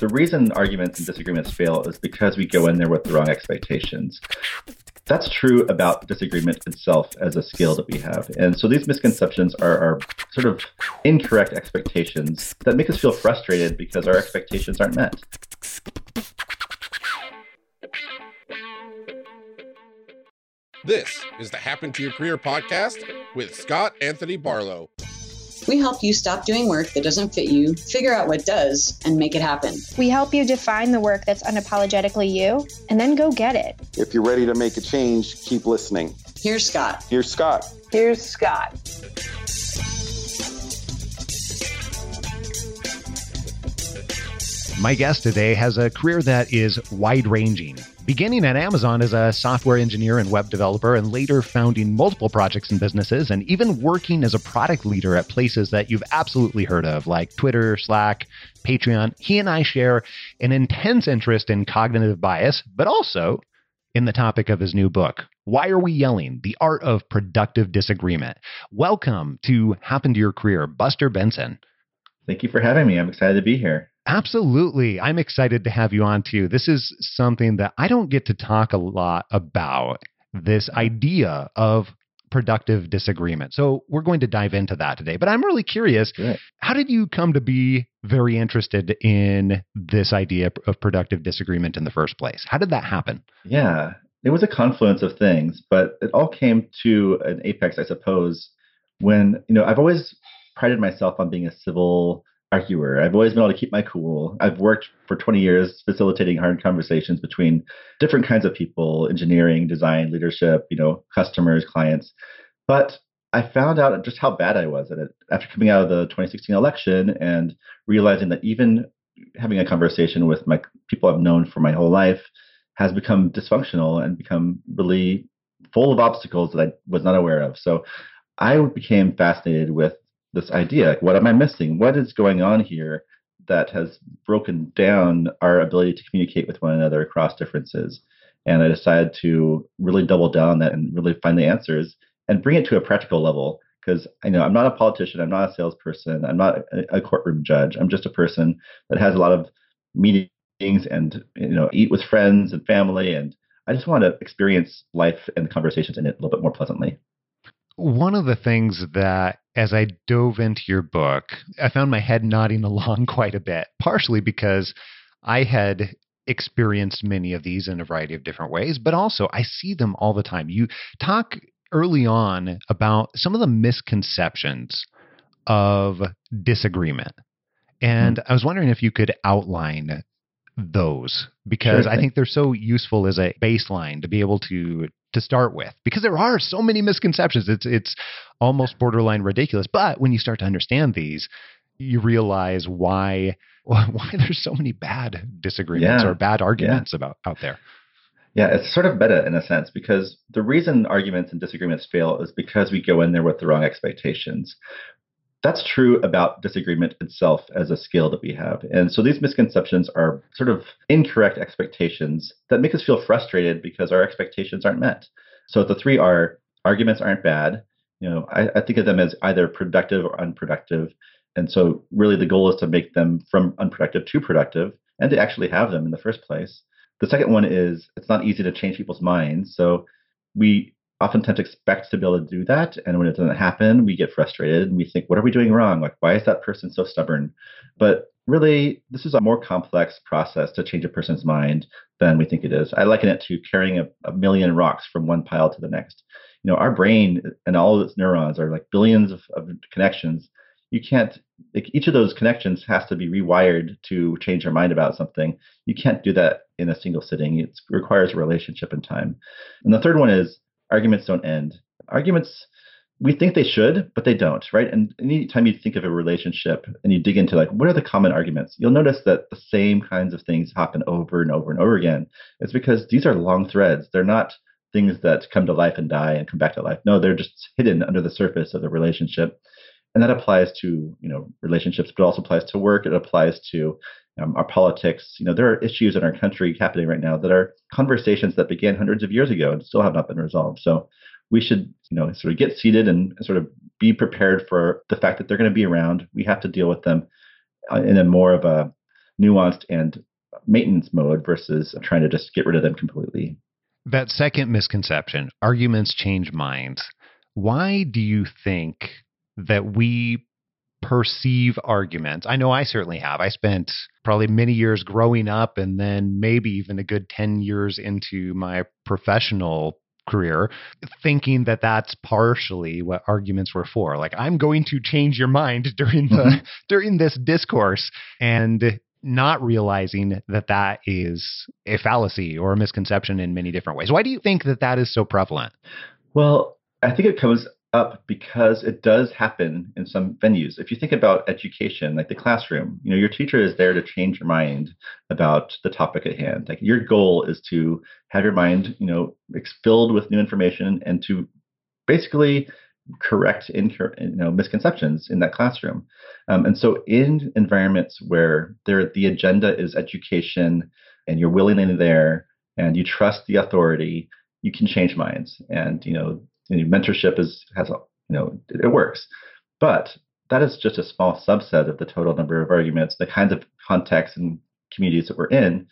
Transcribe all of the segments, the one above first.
the reason arguments and disagreements fail is because we go in there with the wrong expectations. That's true about disagreement itself as a skill that we have. And so these misconceptions are, are sort of incorrect expectations that make us feel frustrated because our expectations aren't met. This is the Happen to Your Career podcast with Scott Anthony Barlow. We help you stop doing work that doesn't fit you, figure out what does, and make it happen. We help you define the work that's unapologetically you and then go get it. If you're ready to make a change, keep listening. Here's Scott. Here's Scott. Here's Scott. My guest today has a career that is wide ranging. Beginning at Amazon as a software engineer and web developer, and later founding multiple projects and businesses, and even working as a product leader at places that you've absolutely heard of, like Twitter, Slack, Patreon, he and I share an intense interest in cognitive bias, but also in the topic of his new book, Why Are We Yelling? The Art of Productive Disagreement. Welcome to Happen to Your Career, Buster Benson. Thank you for having me. I'm excited to be here. Absolutely. I'm excited to have you on too. This is something that I don't get to talk a lot about this idea of productive disagreement. So we're going to dive into that today. But I'm really curious how did you come to be very interested in this idea of productive disagreement in the first place? How did that happen? Yeah, it was a confluence of things, but it all came to an apex, I suppose, when, you know, I've always prided myself on being a civil arguer. I've always been able to keep my cool. I've worked for 20 years facilitating hard conversations between different kinds of people, engineering, design, leadership, you know, customers, clients. But I found out just how bad I was at it after coming out of the 2016 election and realizing that even having a conversation with my people I've known for my whole life has become dysfunctional and become really full of obstacles that I was not aware of. So I became fascinated with this idea what am i missing? What is going on here that has broken down our ability to communicate with one another across differences? And i decided to really double down on that and really find the answers and bring it to a practical level. Because i know i'm not a politician i'm not a salesperson i'm not a courtroom judge. I'm just a person that has a lot of meetings and you know eat with friends and family and i just want to experience life and conversations in it a little bit more pleasantly one of the things that as I dove into your book, I found my head nodding along quite a bit, partially because I had experienced many of these in a variety of different ways, but also I see them all the time. You talk early on about some of the misconceptions of disagreement. And mm-hmm. I was wondering if you could outline those because sure I think they're so useful as a baseline to be able to to start with because there are so many misconceptions. It's it's almost borderline ridiculous. But when you start to understand these, you realize why why there's so many bad disagreements yeah. or bad arguments yeah. about out there. Yeah, it's sort of meta in a sense because the reason arguments and disagreements fail is because we go in there with the wrong expectations. That's true about disagreement itself as a skill that we have. And so these misconceptions are sort of incorrect expectations that make us feel frustrated because our expectations aren't met. So the three are arguments aren't bad. You know, I, I think of them as either productive or unproductive. And so really the goal is to make them from unproductive to productive and to actually have them in the first place. The second one is it's not easy to change people's minds. So we often tend to expect to be able to do that. And when it doesn't happen, we get frustrated and we think, what are we doing wrong? Like, why is that person so stubborn? But really, this is a more complex process to change a person's mind than we think it is. I liken it to carrying a, a million rocks from one pile to the next. You know, our brain and all of its neurons are like billions of, of connections. You can't, like, each of those connections has to be rewired to change your mind about something. You can't do that in a single sitting. It requires a relationship and time. And the third one is arguments don't end. Arguments, we think they should, but they don't, right? And anytime you think of a relationship and you dig into like, what are the common arguments? You'll notice that the same kinds of things happen over and over and over again. It's because these are long threads. They're not things that come to life and die and come back to life. No, they're just hidden under the surface of the relationship. And that applies to, you know, relationships, but also applies to work. It applies to um, our politics. You know, there are issues in our country happening right now that are conversations that began hundreds of years ago and still have not been resolved. So we should, you know, sort of get seated and sort of be prepared for the fact that they're going to be around. We have to deal with them uh, in a more of a nuanced and maintenance mode versus trying to just get rid of them completely. That second misconception arguments change minds. Why do you think that we perceive arguments? I know I certainly have. I spent probably many years growing up and then maybe even a good 10 years into my professional career thinking that that's partially what arguments were for like i'm going to change your mind during the mm-hmm. during this discourse and not realizing that that is a fallacy or a misconception in many different ways why do you think that that is so prevalent well i think it comes up because it does happen in some venues. If you think about education, like the classroom, you know, your teacher is there to change your mind about the topic at hand. Like your goal is to have your mind, you know, filled with new information and to basically correct incur- you know misconceptions in that classroom. Um, and so in environments where there the agenda is education and you're willingly there and you trust the authority, you can change minds. And you know you know, mentorship is has a you know it, it works, but that is just a small subset of the total number of arguments, the kinds of contexts and communities that we're in,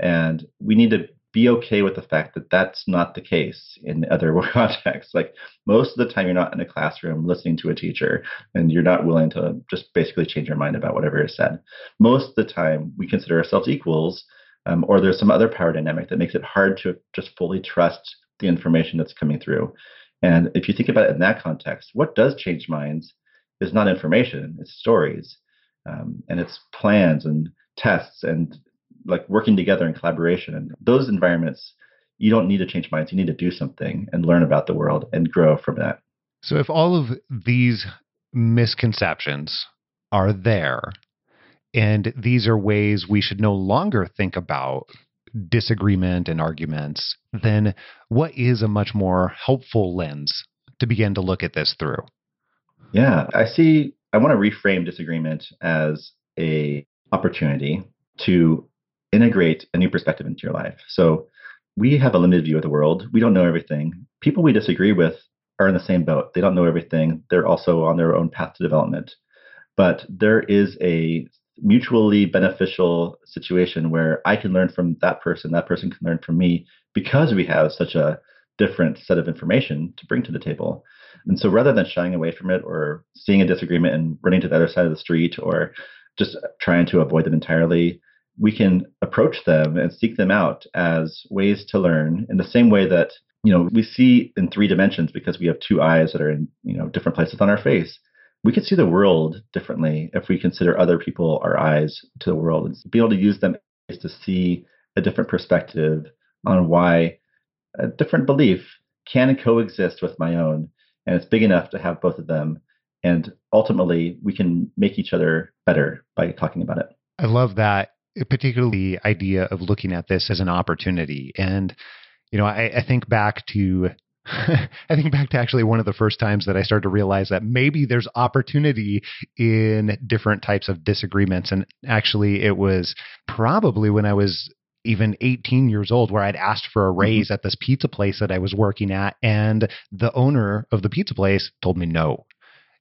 and we need to be okay with the fact that that's not the case in other contexts. Like most of the time, you're not in a classroom listening to a teacher, and you're not willing to just basically change your mind about whatever is said. Most of the time, we consider ourselves equals, um, or there's some other power dynamic that makes it hard to just fully trust the information that's coming through. And if you think about it in that context, what does change minds is not information, it's stories, um, and it's plans and tests and like working together in collaboration. And those environments, you don't need to change minds. You need to do something and learn about the world and grow from that. So if all of these misconceptions are there, and these are ways we should no longer think about disagreement and arguments, mm-hmm. then what is a much more helpful lens to begin to look at this through? Yeah, I see. I want to reframe disagreement as a opportunity to integrate a new perspective into your life. So we have a limited view of the world. We don't know everything. People we disagree with are in the same boat. They don't know everything. They're also on their own path to development. But there is a mutually beneficial situation where I can learn from that person, that person can learn from me because we have such a different set of information to bring to the table. And so rather than shying away from it or seeing a disagreement and running to the other side of the street or just trying to avoid them entirely, we can approach them and seek them out as ways to learn in the same way that you know we see in three dimensions because we have two eyes that are in you know different places on our face we could see the world differently if we consider other people our eyes to the world and be able to use them to see a different perspective on why a different belief can coexist with my own and it's big enough to have both of them and ultimately we can make each other better by talking about it. I love that particularly the idea of looking at this as an opportunity. And you know I, I think back to I think back to actually one of the first times that I started to realize that maybe there's opportunity in different types of disagreements. And actually, it was probably when I was even 18 years old where I'd asked for a mm-hmm. raise mm-hmm. at this pizza place that I was working at. And the owner of the pizza place told me no.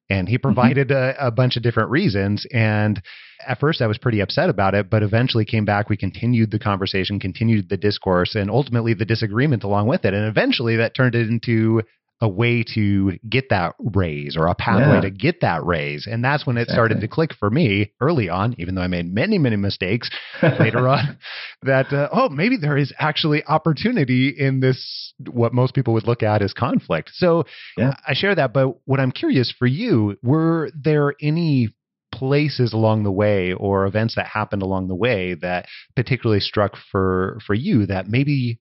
And he mm-hmm. provided mm-hmm. a, a, bunch of different reasons. And at first, I was pretty upset about it, but eventually came back. We continued the conversation, continued the discourse, and ultimately the disagreement along with it. And eventually, that turned it into a way to get that raise or a pathway yeah. to get that raise. And that's when it exactly. started to click for me early on, even though I made many, many mistakes later on, that, uh, oh, maybe there is actually opportunity in this, what most people would look at as conflict. So yeah. I share that. But what I'm curious for you, were there any places along the way or events that happened along the way that particularly struck for for you that maybe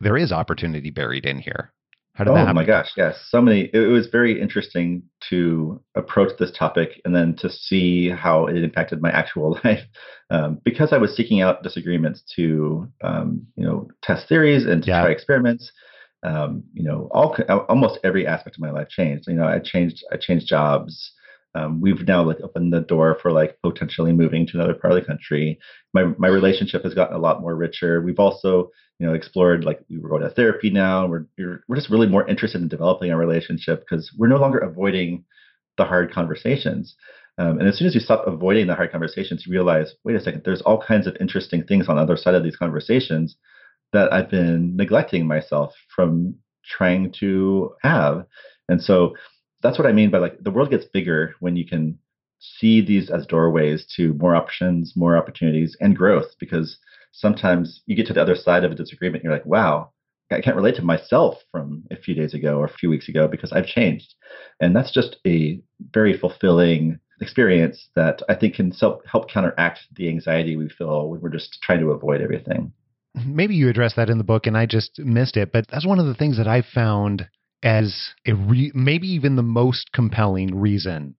there is opportunity buried in here how did oh that happen? my gosh, yes. So many it was very interesting to approach this topic and then to see how it impacted my actual life. Um, because I was seeking out disagreements to um, you know, test theories and to yeah. try experiments. Um, you know, all almost every aspect of my life changed. You know, I changed I changed jobs. Um, we've now like opened the door for like potentially moving to another part of the country. My my relationship has gotten a lot more richer. We've also you know explored like we are going to therapy now. We're we're just really more interested in developing our relationship because we're no longer avoiding the hard conversations. Um, and as soon as you stop avoiding the hard conversations, you realize, wait a second, there's all kinds of interesting things on the other side of these conversations that I've been neglecting myself from trying to have. And so that's what I mean by like the world gets bigger when you can see these as doorways to more options, more opportunities, and growth. Because sometimes you get to the other side of a disagreement, you're like, wow, I can't relate to myself from a few days ago or a few weeks ago because I've changed. And that's just a very fulfilling experience that I think can help counteract the anxiety we feel when we're just trying to avoid everything. Maybe you address that in the book and I just missed it, but that's one of the things that I found as a re- maybe even the most compelling reason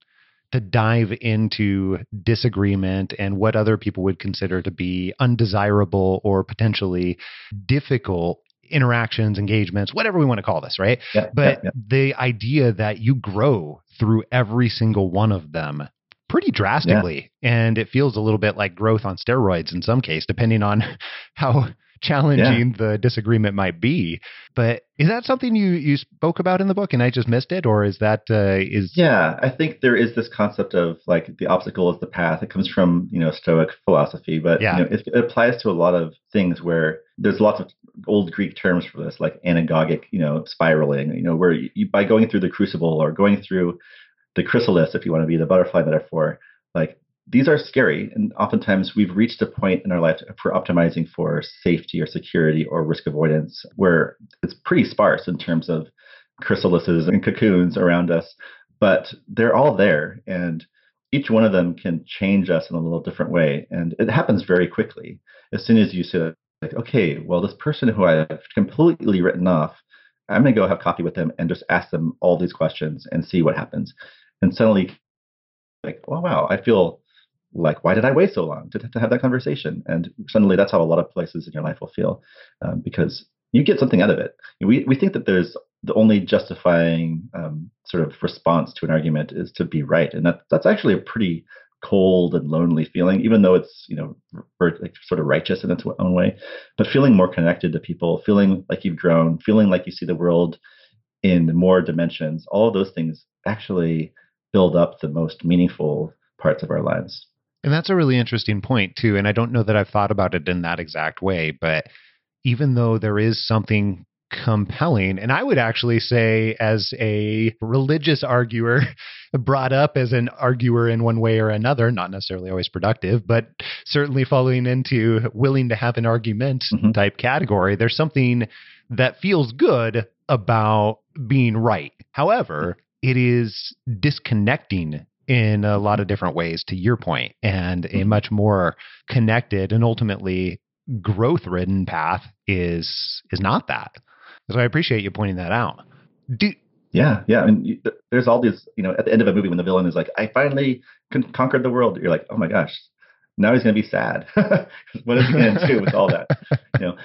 to dive into disagreement and what other people would consider to be undesirable or potentially difficult interactions, engagements, whatever we want to call this, right? Yeah, but yeah, yeah. the idea that you grow through every single one of them pretty drastically and it feels a little bit like growth on steroids in some case depending on how challenging yeah. the disagreement might be. But is that something you you spoke about in the book and I just missed it, or is that uh, is? Yeah, I think there is this concept of like the obstacle is the path. It comes from you know Stoic philosophy, but yeah. you know, it, it applies to a lot of things where there's lots of old Greek terms for this, like anagogic, you know, spiraling. You know, where you, by going through the crucible or going through the chrysalis, if you want to be the butterfly metaphor, like these are scary. And oftentimes we've reached a point in our life for optimizing for safety or security or risk avoidance where it's pretty sparse in terms of chrysalises and cocoons around us, but they're all there. And each one of them can change us in a little different way. And it happens very quickly. As soon as you say, like, okay, well, this person who I've completely written off, I'm going to go have coffee with them and just ask them all these questions and see what happens. And suddenly, like, oh, wow, I feel like why did i wait so long to, to have that conversation? And suddenly that's how a lot of places in your life will feel um, because you get something out of it. We, we think that there's the only justifying um, sort of response to an argument is to be right. And that that's actually a pretty cold and lonely feeling even though it's you know like sort of righteous in its own way. But feeling more connected to people feeling like you've grown feeling like you see the world in more dimensions all of those things actually build up the most meaningful parts of our lives and that's a really interesting point, too. And I don't know that I've thought about it in that exact way, but even though there is something compelling, and I would actually say, as a religious arguer, brought up as an arguer in one way or another, not necessarily always productive, but certainly falling into willing to have an argument mm-hmm. type category, there's something that feels good about being right. However, it is disconnecting in a lot of different ways to your point and a mm-hmm. much more connected and ultimately growth ridden path is is not that so i appreciate you pointing that out Do, yeah yeah I mean, there's all these you know at the end of a movie when the villain is like i finally con- conquered the world you're like oh my gosh now he's going to be sad. what is he going to do with all that? You know,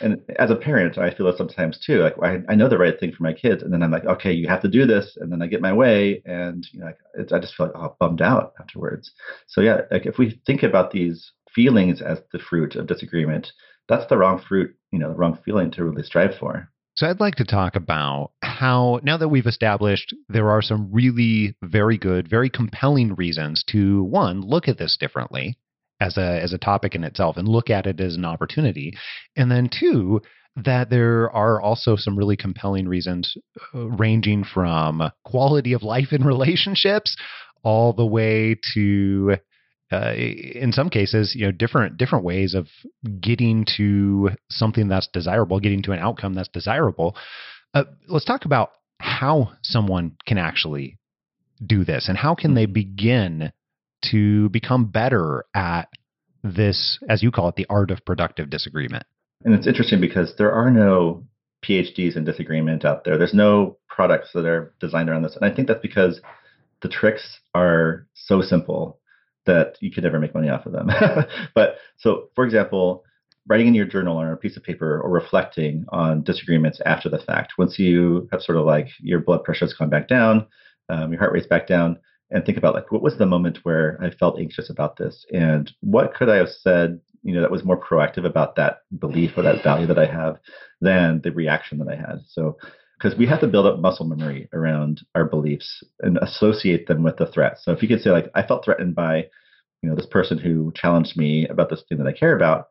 and as a parent, I feel it sometimes too. Like I, I know the right thing for my kids, and then I'm like, okay, you have to do this, and then I get my way, and you know, I just feel like oh, bummed out afterwards. So yeah, like if we think about these feelings as the fruit of disagreement, that's the wrong fruit, you know, the wrong feeling to really strive for. So I'd like to talk about how, now that we've established there are some really very good, very compelling reasons to one, look at this differently, as a as a topic in itself and look at it as an opportunity and then two that there are also some really compelling reasons uh, ranging from quality of life in relationships all the way to uh, in some cases you know different different ways of getting to something that's desirable getting to an outcome that's desirable uh, let's talk about how someone can actually do this and how can they mm-hmm. begin to become better at this, as you call it, the art of productive disagreement. And it's interesting because there are no PhDs in disagreement out there. There's no products that are designed around this. And I think that's because the tricks are so simple that you could never make money off of them. but so, for example, writing in your journal or a piece of paper or reflecting on disagreements after the fact, once you have sort of like your blood pressure has gone back down, um, your heart rate's back down, and think about like what was the moment where I felt anxious about this and what could I have said, you know, that was more proactive about that belief or that value that I have than the reaction that I had. So because we have to build up muscle memory around our beliefs and associate them with the threat. So if you could say like I felt threatened by, you know, this person who challenged me about this thing that I care about,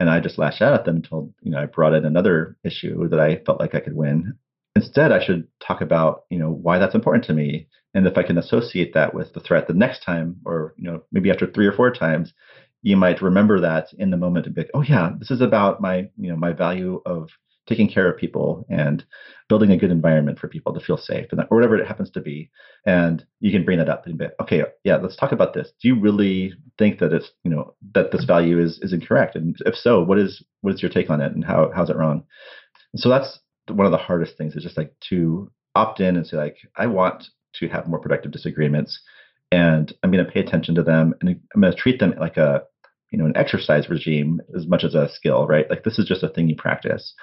and I just lashed out at them until you know, I brought in another issue that I felt like I could win. Instead, I should talk about, you know, why that's important to me. And if I can associate that with the threat the next time, or, you know, maybe after three or four times, you might remember that in the moment and be like, oh yeah, this is about my, you know, my value of taking care of people and building a good environment for people to feel safe and or whatever it happens to be and you can bring that up and be okay yeah let's talk about this do you really think that it's you know that this value is is incorrect and if so what is what is your take on it and how how's it wrong so that's one of the hardest things is just like to opt in and say like i want to have more productive disagreements and i'm going to pay attention to them and i'm going to treat them like a you know an exercise regime as much as a skill right like this is just a thing you practice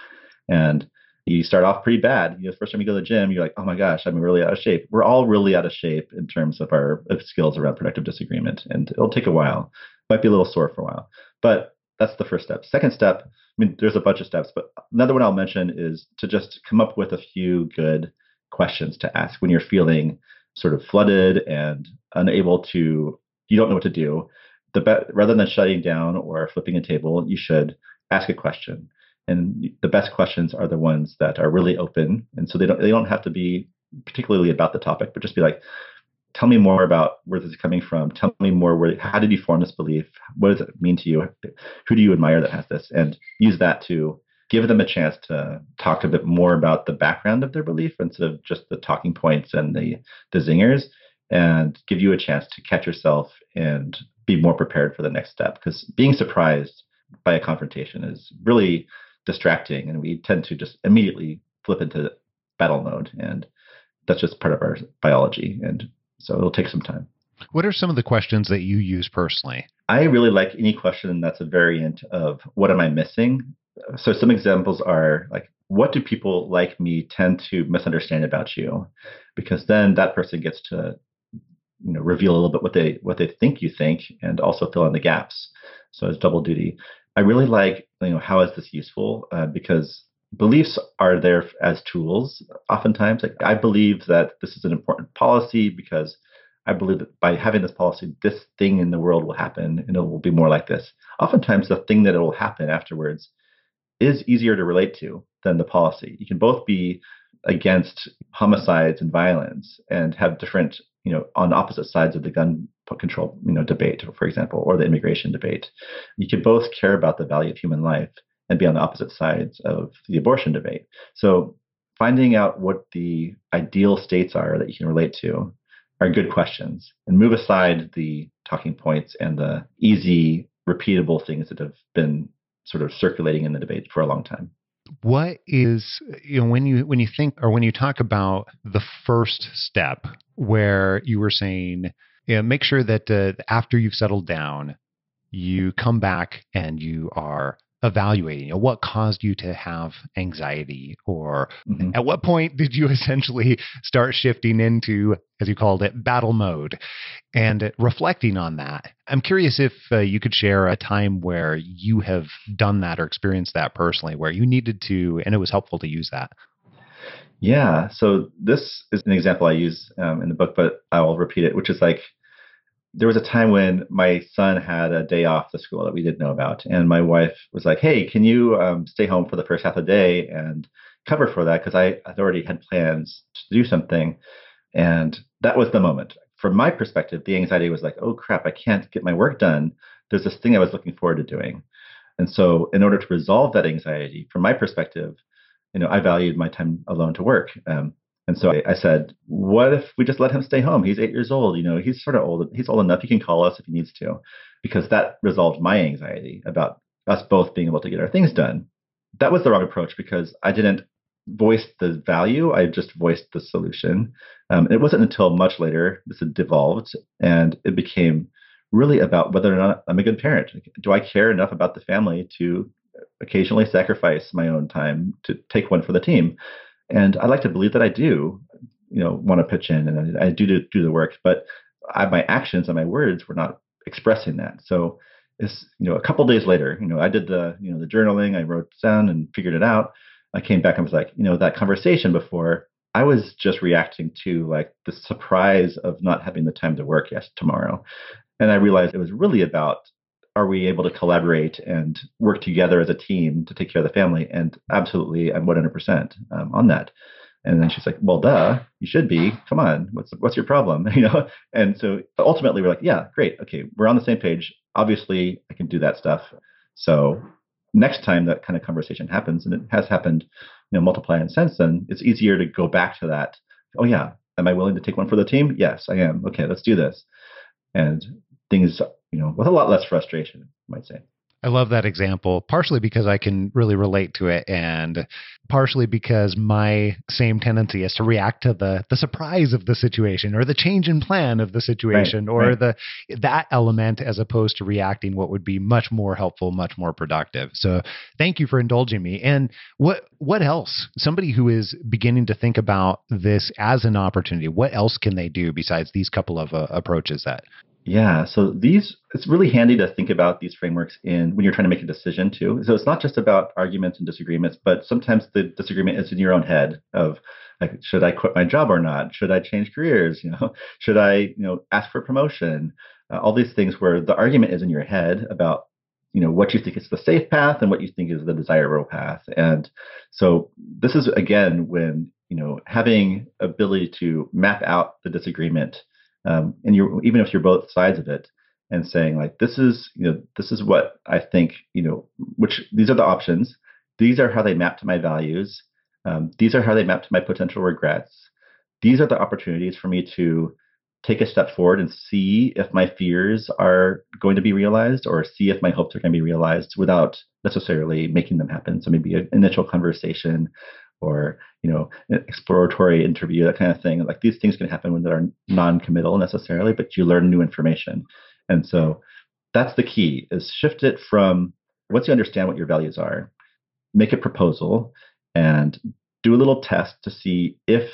and you start off pretty bad. You know, the first time you go to the gym, you're like, oh my gosh, I'm really out of shape. We're all really out of shape in terms of our of skills around productive disagreement. And it'll take a while. Might be a little sore for a while. But that's the first step. Second step, I mean, there's a bunch of steps, but another one I'll mention is to just come up with a few good questions to ask when you're feeling sort of flooded and unable to, you don't know what to do. The be- rather than shutting down or flipping a table, you should ask a question and the best questions are the ones that are really open and so they don't they don't have to be particularly about the topic but just be like tell me more about where this is coming from. Tell me more where how did you form this belief? What does it mean to you? Who do you admire that has this? And use that to give them a chance to talk a bit more about the background of their belief instead of just the talking points and the the zingers and give you a chance to catch yourself and be more prepared for the next step. Because being surprised by a confrontation is really distracting and we tend to just immediately flip into battle mode and that's just part of our biology and so it'll take some time. What are some of the questions that you use personally? I really like any question that's a variant of what am i missing? So some examples are like what do people like me tend to misunderstand about you? Because then that person gets to you know reveal a little bit what they what they think you think and also fill in the gaps. So it's double duty. I really like, you know, how is this useful? Uh, because beliefs are there as tools. Oftentimes, like I believe that this is an important policy because I believe that by having this policy, this thing in the world will happen and it will be more like this. Oftentimes, the thing that it will happen afterwards is easier to relate to than the policy. You can both be against homicides and violence and have different, you know, on opposite sides of the gun control, you know, debate, for example, or the immigration debate. You can both care about the value of human life and be on the opposite sides of the abortion debate. So finding out what the ideal states are that you can relate to are good questions and move aside the talking points and the easy repeatable things that have been sort of circulating in the debate for a long time what is you know when you when you think or when you talk about the first step where you were saying you know, make sure that uh, after you've settled down, you come back and you are evaluating you know, what caused you to have anxiety or mm-hmm. at what point did you essentially start shifting into as you called it battle mode and reflecting on that i'm curious if uh, you could share a time where you have done that or experienced that personally where you needed to and it was helpful to use that yeah. So this is an example I use um, in the book, but I will repeat it, which is like there was a time when my son had a day off the school that we didn't know about, and my wife was like, "Hey, can you um, stay home for the first half of the day and cover for that?" Because I I'd already had plans to do something, and that was the moment. From my perspective, the anxiety was like, "Oh crap, I can't get my work done." There's this thing I was looking forward to doing, and so in order to resolve that anxiety, from my perspective, you know, I valued my time alone to work. Um, and so I, I, said, what if we just let him stay home? He's eight years old. You know, he's sort of old. He's old enough. He can call us if he needs to, because that resolved my anxiety about us both being able to get our things done. That was the wrong approach because I didn't voice the value. I just voiced the solution. Um, it wasn't until much later this had devolved and it became really about whether or not I'm a good parent. Do I care enough about the family to occasionally sacrifice my own time to take one for the team. And I like to believe that I do, you know, want to pitch in and I, I do do the work, but I, my actions and my words were not expressing that. So it's, you know, a couple days later, you know, I did the, you know, the journaling, I wrote down and figured it out. I came back and was like, you know, that conversation before, I was just reacting to like the surprise of not having the time to work yes tomorrow. And I realized it was really about are we able to collaborate and work together as a team to take care of the family? And absolutely, I'm 100% um, on that. And then she's like, "Well, duh, you should be. Come on, what's what's your problem?" You know. And so ultimately, we're like, "Yeah, great, okay, we're on the same page. Obviously, I can do that stuff." So next time that kind of conversation happens, and it has happened, you know, multiply and since then, it's easier to go back to that. Oh yeah, am I willing to take one for the team? Yes, I am. Okay, let's do this. And things, you know, with a lot less frustration, you might say. I love that example, partially because I can really relate to it, and partially because my same tendency is to react to the the surprise of the situation or the change in plan of the situation Right, or right. the that element as opposed to reacting what would be much more helpful, much more productive. So thank you for indulging me. And what what else? Somebody who is beginning to think about this as an opportunity, what else can they do besides these couple of uh, approaches that Yeah, so these it's really handy to think about these frameworks in when you're trying to make a decision too. So it's not just about arguments and disagreements, but sometimes the disagreement is in your own head of like should I quit my job or not? Should I change careers, you know? Should I, you know, ask for promotion? Uh, all these things where the argument is in your head about you know what you think is the safe path and what you think is the desirable path. And so this is again when, you know, having ability to map out the disagreement um, and you're even if you're both sides of it and saying like this is you know this is what i think you know which these are the options. These are how they map to my values. Um, these are how they map to my potential regrets. These are the opportunities for me to take a step forward and see if my fears are going to be realized or see if my hopes are going to be realized without necessarily making them happen. So maybe an initial conversation or you know an exploratory interview that kind of thing. Like these things can happen when they're non-committal necessarily but you learn new information. And so that's the key is shift it from once you understand what your values are make a proposal and do a little test to see if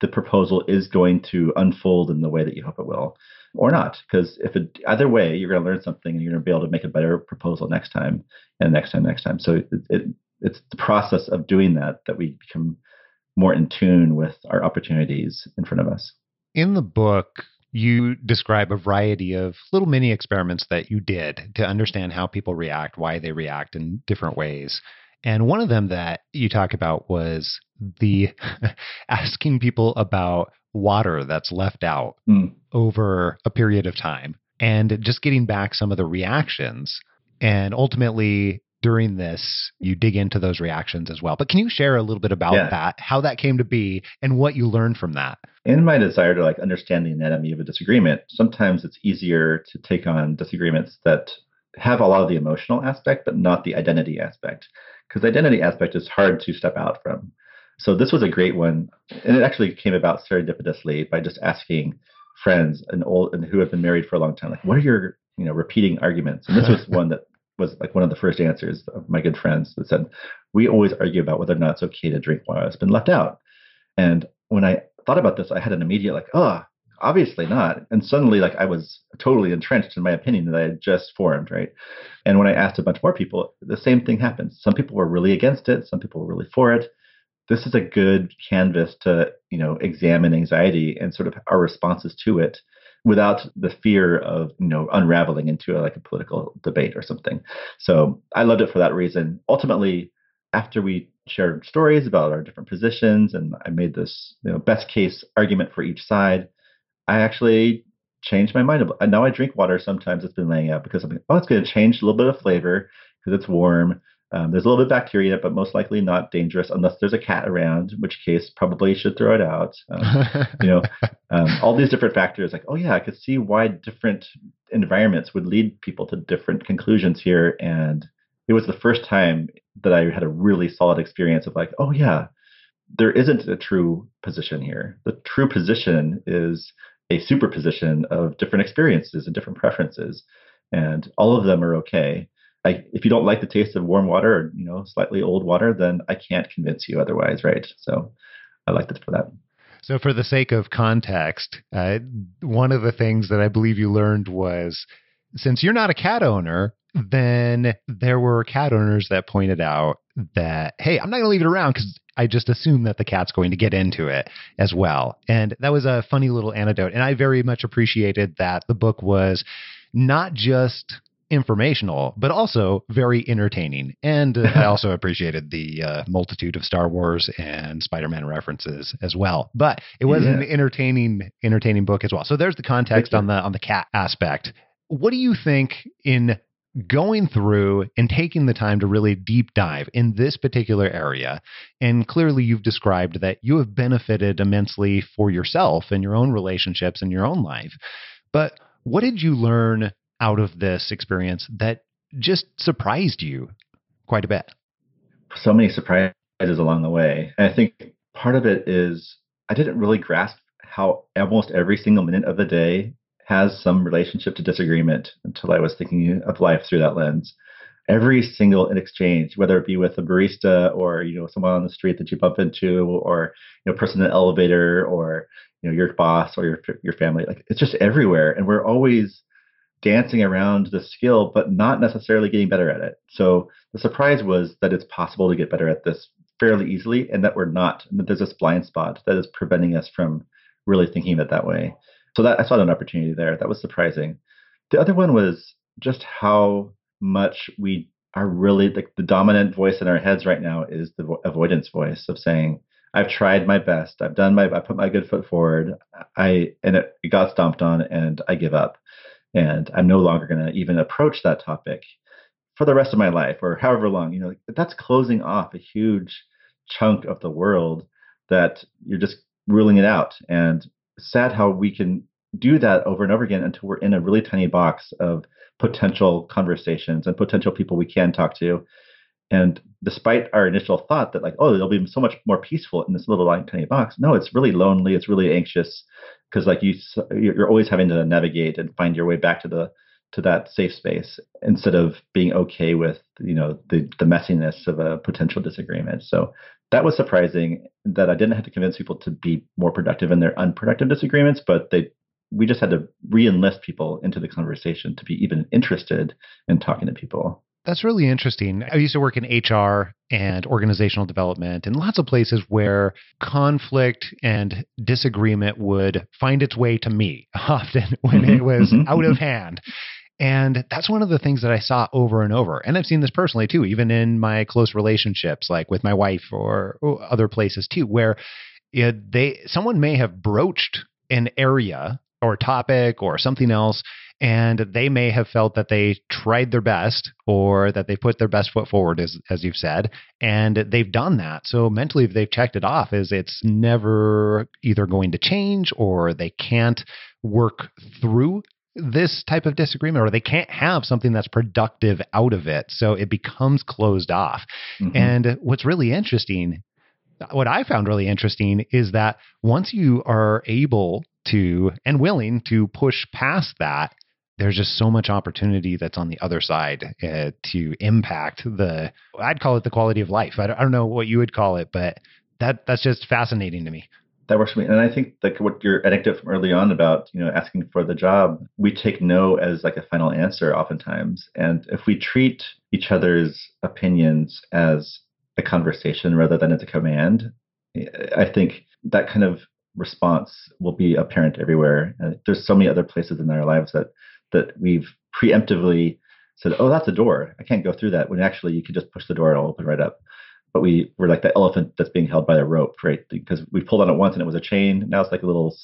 the proposal is going to unfold in the way that you hope it will or not. Because if it either way you're going to learn something and you're going to be able to make a better proposal next time and next time next time. So it, it it's the process of doing that that we become more in tune with our opportunities in front of us. In the book, you describe a variety of little mini experiments that you did to understand how people react, why they react in different ways. And one of them that you talk about was the asking people about water that's left out Mm. over a period of time and just getting back some of the reactions. And ultimately, during this, you dig into those reactions as well. But can you share a little bit about Yeah. that, how that came to be, and what you learned from that? In my desire to like understand the anatomy of a disagreement, sometimes it's easier to take on disagreements that have a lot of the emotional aspect, but not the identity aspect. Because the identity aspect is hard to step out from. So this was a great one, and it actually came about serendipitously by just asking friends and old and who have been married for a long time, like, what are your you know repeating arguments? And this was one that was like one of the first answers of my good friends that said, we always argue about whether or not it's okay to drink water that's been left out. And when I thought about this, I had an immediate like, oh, obviously not. And suddenly, like, I was totally entrenched in my opinion that I had just formed, right? And when I asked a bunch more people, the same thing happened. Some people were really against it, some people were really for it. This is a good canvas to, you know, examine anxiety and sort of our responses to it without the fear of, you know, unraveling into a, like a political debate or something. So I loved it for that reason. Ultimately, after we shared stories about our different positions and I made this you know, best case argument for each side, I actually changed my mind. And now I drink water sometimes it's been laying out because I'm like, oh, it's going to change a little bit of flavor because it's warm. Um, there's a little bit of bacteria, but most likely not dangerous unless there's a cat around, in which case probably should throw it out. Um, you know, um, all these different factors. Like, oh yeah, I could see why different environments would lead people to different conclusions here. And it was the first time that I had a really solid experience of like, oh yeah, there isn't a true position here. The true position is a superposition of different experiences and different preferences, and all of them are okay. I, if you don't like the taste of warm water or you know slightly old water, then I can't convince you otherwise, right? So I liked it for that. So, for the sake of context, uh, one of the things that I believe you learned was since you're not a cat owner, then there were cat owners that pointed out that, hey, I'm not going to leave it around because I just assume that the cat's going to get into it as well. And that was a funny little anecdote. And I very much appreciated that the book was not just informational, but also very entertaining. And uh, I also appreciated the uh, multitude of Star Wars and Spider-Man references as well. But it was yeah. an entertaining, entertaining book as well. So there's the context on the on the cat aspect. What do you think in going through and taking the time to really deep dive in this particular area. And clearly, you've described that you have benefited immensely for yourself and your own relationships and your own life. But what did you learn out of this experience that just surprised you quite a bit? So many surprises along the way. And I think part of it is I didn't really grasp how almost every single minute of the day has some relationship to disagreement until I was thinking of life through that lens. Every single exchange, whether it be with a barista or you know someone on the street that you bump into, or you know person in an elevator, or you know your boss or your your family, like it's just everywhere, and we're always dancing around the skill, but not necessarily getting better at it. So the surprise was that it's possible to get better at this fairly easily, and that we're not. That there's this blind spot that is preventing us from really thinking of it that way. So that I saw an opportunity there. That was surprising. The other one was just how much we are really the, the dominant voice in our heads right now is the vo- avoidance voice of saying, I've tried my best. I've done my, I put my good foot forward. I, and it, it got stomped on and I give up. And I'm no longer going to even approach that topic for the rest of my life or however long, you know, that's closing off a huge chunk of the world that you're just ruling it out. And sad how we can do that over and over again until we're in a really tiny box of potential conversations and potential people we can talk to. And despite our initial thought that like, oh, it'll be so much more peaceful in this little tiny box, no, it's really lonely. It's really anxious because like you, you're always having to navigate and find your way back to the to that safe space instead of being okay with you know the the messiness of a potential disagreement. So that was surprising that I didn't have to convince people to be more productive in their unproductive disagreements, but they we just had to re-enlist people into the conversation to be even interested in talking to people. That's really interesting. I used to work in HR and organizational development and lots of places where conflict and disagreement would find its way to me often when mm-hmm. it was mm-hmm. out of mm-hmm. hand. And that's one of the things that I saw over and over. And I've seen this personally too, even in my close relationships, like with my wife or, other places too, where it, they someone may have broached an area or topic or something else and they may have felt that they tried their best or that they put their best foot forward as as you've said and they've done that. So mentally they've checked it off is it's never either going to change or they can't work through this type of disagreement or they can't have something that's productive out of it. So it becomes closed off. Mm-hmm. and what's really interesting what i found really interesting is that once you are able to and willing to push past that there's just so much opportunity that's on the other side uh, to impact the i'd call it the quality of life I don't, I don't know what you would call it but that that's just fascinating to me that works for me. And I think like what your anecdote from early on about, you know, asking for the job, we take no as like a final answer oftentimes. And if we treat each other's opinions as a conversation rather than as a command, I think that kind of response will be apparent everywhere. Uh, there's so many other places in our lives that that we've preemptively said, "Oh, that's a door. I can't go through that." When actually, you could just push the door; and it'll open right up but we were like the elephant that's being held by a rope, right? Because we pulled on it once and it was a chain. Now it's like a little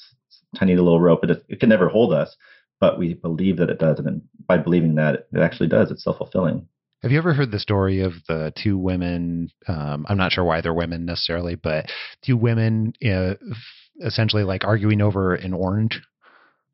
tiny little rope, and it, it can never hold us, but we believe that it does, and by believing that, it actually does. It's self fulfilling. Have you ever heard the story of the two women? Um, I'm not sure why they're women necessarily, but two women uh, essentially like arguing over an orange.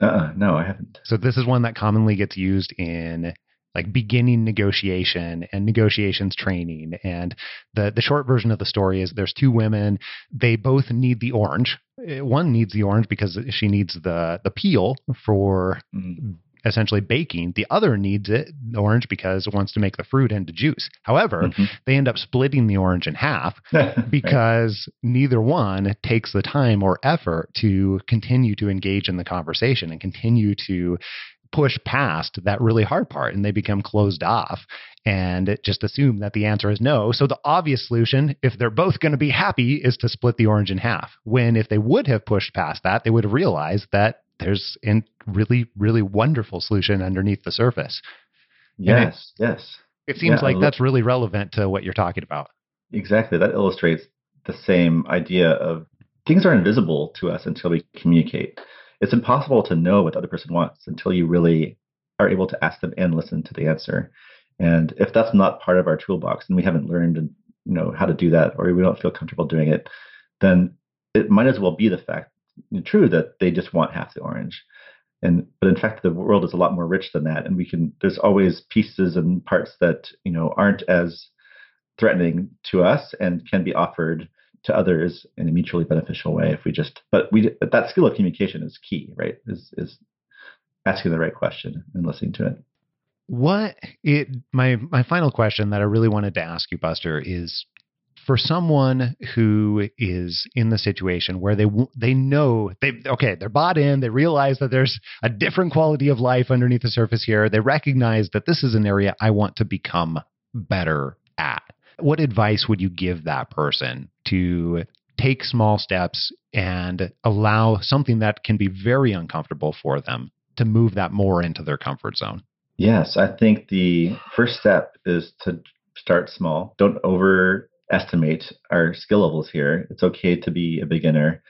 Uh, no, I haven't. So this is one that commonly gets used in like beginning negotiation and negotiations training. And the the short version of the story is there's two women. They both need the orange. Eh, one needs the orange because she needs the the peel for mm essentially baking. The other needs it, the orange, because it wants to make the fruit into juice. However, mm-hmm. they end up splitting the orange in half because right. neither one takes the time or effort to continue to engage in the conversation and continue to push past that really hard part and they become closed off and just assume that the answer is no. So the obvious solution, if they're both going to be happy, is to split the orange in half. When if they would have pushed past that, they would have realized that there's a really, really wonderful solution underneath the surface. Yes, it, yes. It seems yeah, like that's really relevant to what you're talking about. Exactly. That illustrates the same idea of things are invisible to us until we communicate. It's impossible to know what the other person wants until you really are able to ask them and listen to the answer. And if that's not part of our toolbox and we haven't learned you know how to do that or we don't feel comfortable doing it, then it might as well be the fact true that they just want half the orange. And but in fact the world is a lot more rich than that. And we can there's always pieces and parts that, you know, aren't as threatening to us and can be offered to others in a mutually beneficial way if we just but we that skill of communication is key right is is asking the right question and listening to it what it my my final question that I really wanted to ask you, Buster, is for someone who is in the situation where they they know they okay they're bought in they realize that there's a different quality of life underneath the surface here they recognize that this is an area I want to become better at what advice would you give that person to take small steps and allow something that can be very uncomfortable for them to move that more into their comfort zone Yes, I think the first step is to start small. Don't overestimate our skill levels here. It's okay to be a beginner.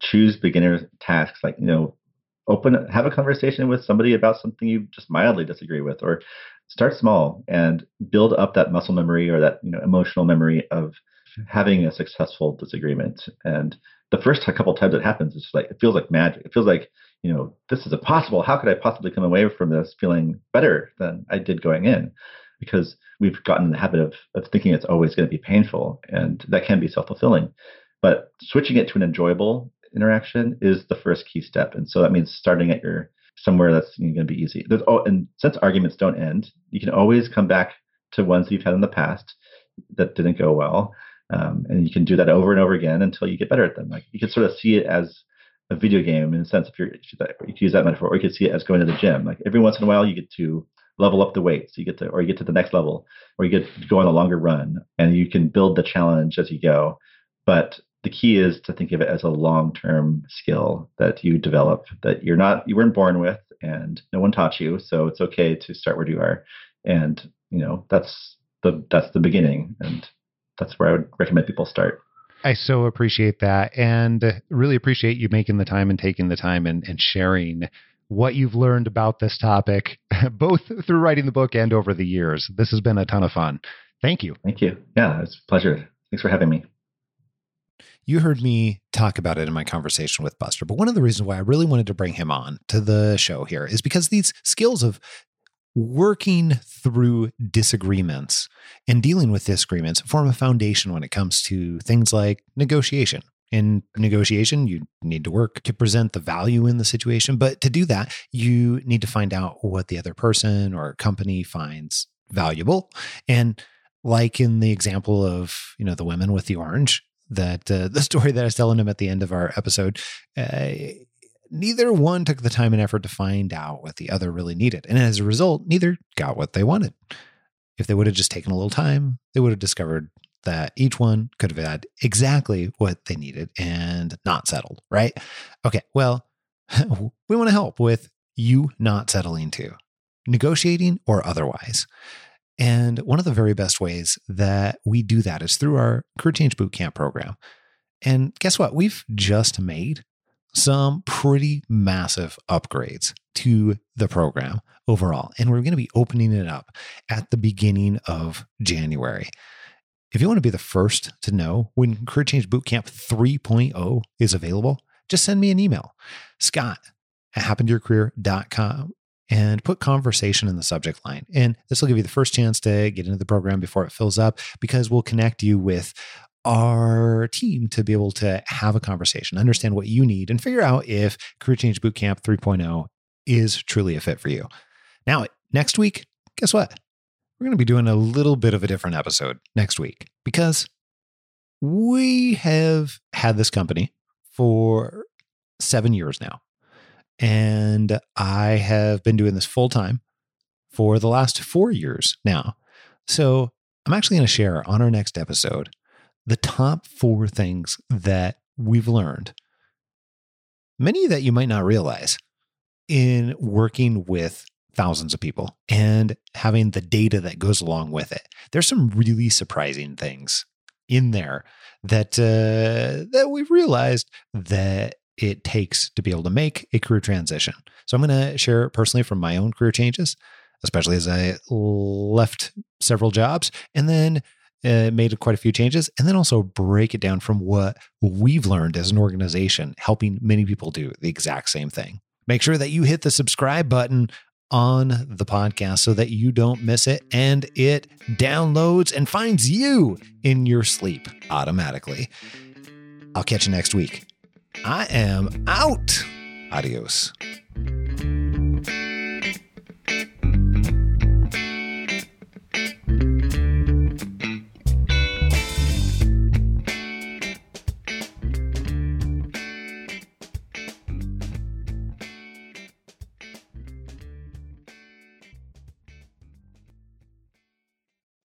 Choose beginner tasks like, you know, open have a conversation with somebody about something you just mildly disagree with or start small and build up that muscle memory or that, you know, emotional memory of having a successful disagreement. And the first couple times it happens, it's like it feels like magic. It feels like you know, this is impossible. How could I possibly come away from this feeling better than I did going in? Because we've gotten in the habit of, of thinking it's always going to be painful, and that can be self fulfilling. But switching it to an enjoyable interaction is the first key step. And so that means starting at your somewhere that's going to be easy. There's oh, and since arguments don't end, you can always come back to ones you've had in the past that didn't go well, um, and you can do that over and over again until you get better at them. Like you can sort of see it as a video game in a sense if you're if you use that metaphor or you could see it as going to the gym like every once in a while you get to level up the weights. You get to or you get to the next level or you get to go on a longer run and you can build the challenge as you go. But the key is to think of it as a long-term skill that you develop that you're not you weren't born with and no one taught you so it's okay to start where you are. And you know that's the that's the beginning and that's where i would recommend people start. I so appreciate that and really appreciate you making the time and taking the time and, and sharing what you've learned about this topic, both through writing the book and over the years. This has been a ton of fun. Thank you. Thank you. Yeah, it's a pleasure. Thanks for having me. You heard me talk about it in my conversation with Buster, but one of the reasons why I really wanted to bring him on to the show here is because these skills of working through disagreements and dealing with disagreements form a foundation when it comes to things like negotiation. In negotiation, you need to work to present the value in the situation. But to do that, you need to find out what the other person or company finds valuable. And like in the example of, you know, the women with the orange, that uh, the story that I was telling him at the end of our episode, uh, neither one took the time and effort to find out what the other really needed. And as a result, neither got what they wanted. If they would have just taken a little time, they would have discovered that each one could have had exactly what they needed and not settled, right? Okay, well, we want to help with you not settling too, negotiating or otherwise. And one of the very best ways that we do that is through our Career Change Bootcamp program. And guess what? We've just made some pretty massive upgrades to the program overall. And we're going to be opening it up at the beginning of January. If you want to be the first to know when Career Change Bootcamp 3.0 is available, just send me an email, scott at happentoyourcareer.com, and put conversation in the subject line. And this will give you the first chance to get into the program before it fills up because we'll connect you with our team to be able to have a conversation, understand what you need, and figure out if Career Change Bootcamp 3.0 is truly a fit for you. Now, next week, guess what? We're going to be doing a little bit of a different episode next week because we have had this company for seven years now. And I have been doing this full time for the last four years now. So I'm actually going to share on our next episode the top four things that we've learned, many that you might not realize in working with thousands of people and having the data that goes along with it. There's some really surprising things in there that uh, that we've realized that it takes to be able to make a career transition. So I'm going to share personally from my own career changes, especially as I left several jobs and then uh, made quite a few changes, and then also break it down from what we've learned as an organization, helping many people do the exact same thing. Make sure that you hit the subscribe button on the podcast so that you don't miss it and it downloads and finds you in your sleep automatically. I'll catch you next week. I am out. Adios.